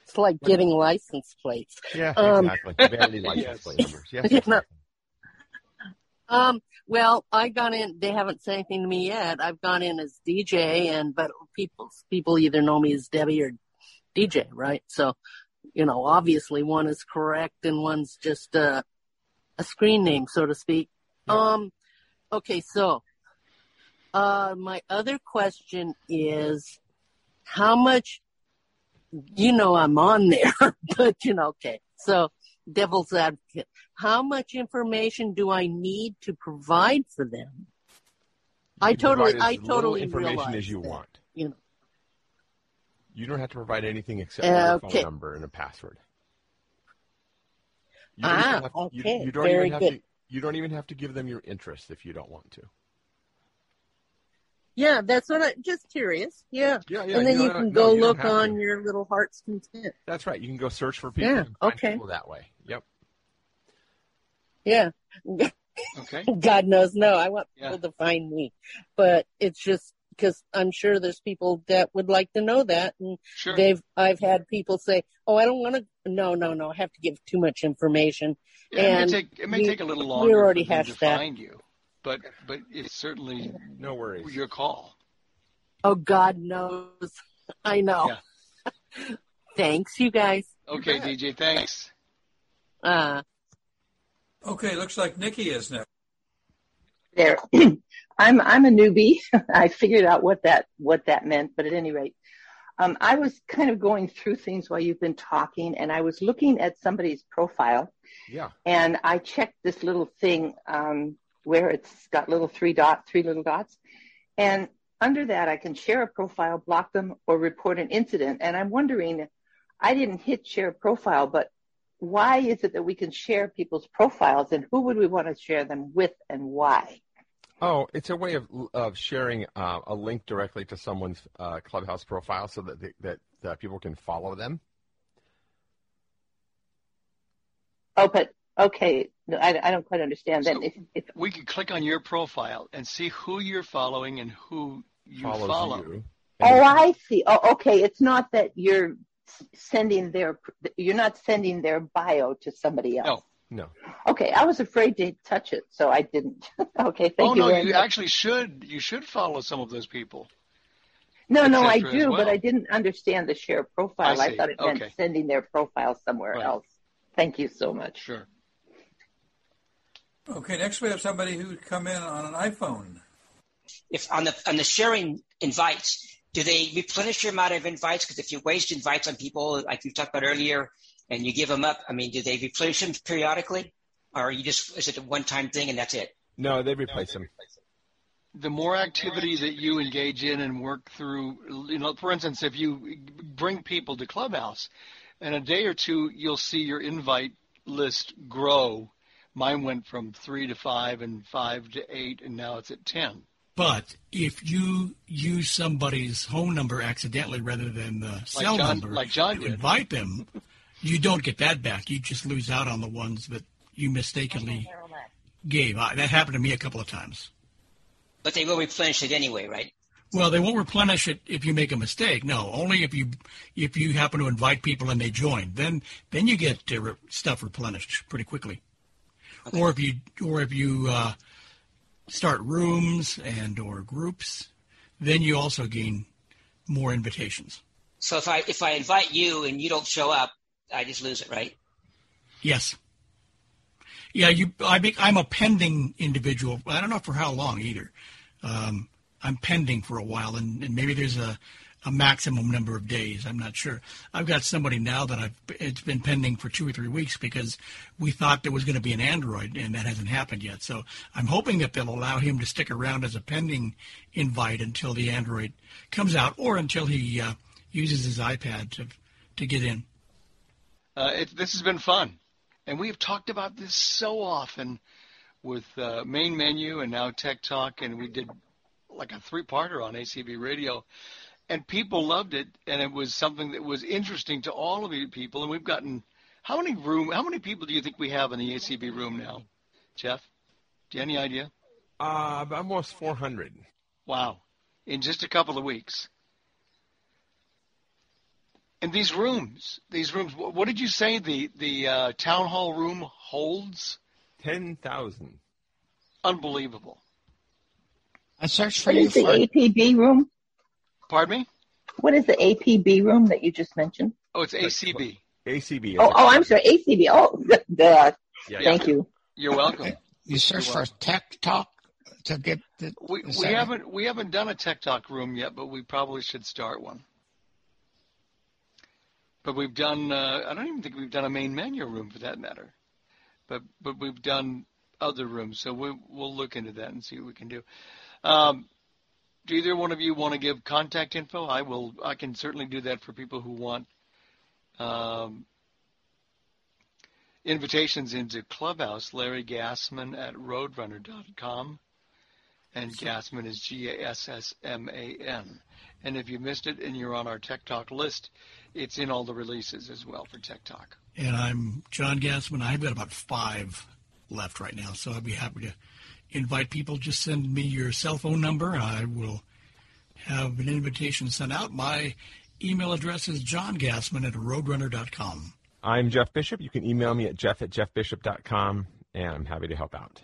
It's like getting license plates. Yeah, Um, exactly. Vanity (laughs) license Yes. plate numbers. Yes, (laughs) You yes, know, yes. Um, well, I got in. They haven't said anything to me yet. I've gone in as DJ, and but people people either know me as Debbie or DJ, right? So, you know, obviously one is correct and one's just uh, a screen name, so to speak. Um, okay, so uh, my other question is, how much? You know, I'm on there, (laughs) but you know, okay. So, devil's advocate, how much information do I need to provide for them? I You totally, I totally information realize as you that, want. You know, You don't have to provide anything except Uh, okay. phone number and a password. You don't Ah, even have, you- okay. You, don't Very even have good. to. You don't even have to give them your interest if you don't want to. yeah, that's what I just curious. Yeah, Yeah, yeah, and then you you can no, go you look on to. your little heart's content. That's right. You can go search for people. Yeah, okay. people that way. Yep. Yeah. Okay. (laughs) God knows, no, I want Yeah. people to find me, but it's just because I'm sure there's people that would like to know that, and Sure. they've I've had people say, "Oh, I don't want to." No, no, no, I have to give too much information, Yeah, and it may take it may we- take a little we longer already for them hashed to that. find you, but but it's certainly no worries. Your call. Oh, God knows, I know. (laughs) Thanks, you guys. Okay, DJ. Thanks. Uh, Okay, looks like Nikki is next. there. (clears throat) I'm I'm a newbie. (laughs) I figured out what that what that meant, but at any rate, um, I was kind of going through things while you've been talking, and I was looking at somebody's profile, Yeah. and I checked this little thing um, where it's got little three dot three little dots, and under that I can share a profile, block them, or report an incident. And I'm wondering, I didn't hit share profile, but why is it that we can share people's profiles, and who would we want to share them with, and why? Oh, it's a way of of sharing uh, a link directly to someone's uh, Clubhouse profile so that they, that that people can follow them. Oh, but okay, no, I, I don't quite understand. Then, if, if We could click on your profile and see who you're following and who you follow. you. oh, I see. Oh, okay. It's not that you're s- sending their you're not sending their bio to somebody else. No. No. Okay, I was afraid to touch it, so I didn't. (laughs) okay, thank oh you no, very you much. actually should. You should follow some of those people. no, no, I et cetera as do, but. I didn't understand the share profile. I I, thought it meant Okay. sending their profile somewhere Right. else. Thank you so much. Sure. Okay, next we have somebody who come in on an iPhone. if on the on the sharing invites, do they replenish your amount of invites? Because if you waste invites on people, like you talked about earlier, and you give them up, I mean, do they replenish them periodically, or you just is it a one time thing and that's it? No, they replace them. the more activity that you engage in and work through, you know, for instance, if you bring people to Clubhouse, in a day or two, you'll see your invite list grow. Mine went from three to five and five to eight, and now it's at 10. But if you use somebody's home number accidentally rather than the cell John- number like John to did. invite them, you don't get that back. You just lose out on the ones that you mistakenly gave. I, that happened to me a couple of times. But they will replenish it anyway, right? Well, they won't replenish it if you make a mistake. No, only if you if you happen to invite people and they join. Then then you get uh, re- stuff replenished pretty quickly. Or if you or if you uh, start rooms and or groups, then you also gain more invitations. So if I if I invite you and you don't show up, I just lose it, right? Yes. Yeah, you. I be, I'm a pending individual. I don't know for how long either. Um, I'm pending for a while, and, and maybe there's a, a maximum number of days. I'm not sure. I've got somebody now that I've it's been pending for two or three weeks because we thought there was going to be an Android, and that hasn't happened yet. So I'm hoping that they'll allow him to stick around as a pending invite until the Android comes out, or until he uh, uses his iPad to to get in. Uh, it, this has been fun, and we've talked about this so often with uh, main menu and now Tech Talk, and we did like a three-parter on ACB Radio, and people loved it, and it was something that was interesting to all of you people. And we've gotten how many room? How many people do you think we have in the ACB room now, Jeff? Do you have any idea? Uh, almost 400. Wow, in just a couple of weeks. And these rooms, these rooms. What did you say the the uh, town hall room holds? 10,000. Unbelievable. I searched for What you is the for APB room? Pardon me? What is the APB room that you just mentioned? Oh, it's ACB. ACB. Oh, oh, I'm sorry, ACB. Oh, (laughs) duh. Yeah, Thank yeah. you. You're welcome. (laughs) You search for Tech Talk to get the. We, we setting? haven't we haven't done a tech talk room yet, but we probably should start one. But we've done. Uh, I don't even think we've done a main menu room for that matter. But but we've done other rooms, so we, we'll look into that and see what we can do. Um, do either one of you want to give contact info? I will. I can certainly do that for people who want um, invitations into Clubhouse. Larry Gassman at Roadrunner.com, and Gassman is G A S S M A N. And if you missed it and you're on our Tech Talk list, it's in all the releases as well for Tech Talk. And I'm John Gassman. I've got about five left right now, so I'd be happy to invite people. Just send me your cell phone number. I will have an invitation sent out. My email address is johngassman at roadrunner.com. I'm Jeff Bishop. You can email me at jeff at jeffbishop.com, and I'm happy to help out.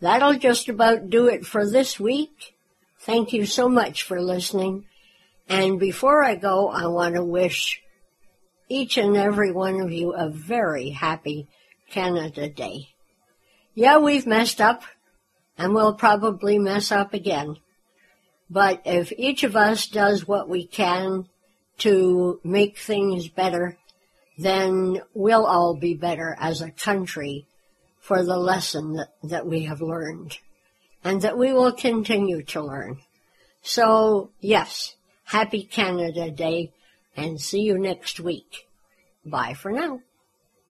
That'll just about do it for this week. Thank you so much for listening. And before I go, I want to wish each and every one of you a very happy Canada Day. Yeah, we've messed up, and we'll probably mess up again. But if each of us does what we can to make things better, then we'll all be better as a country for the lesson that, that we have learned and that we will continue to learn. So, yes, happy Canada Day and see you next week. Bye for now.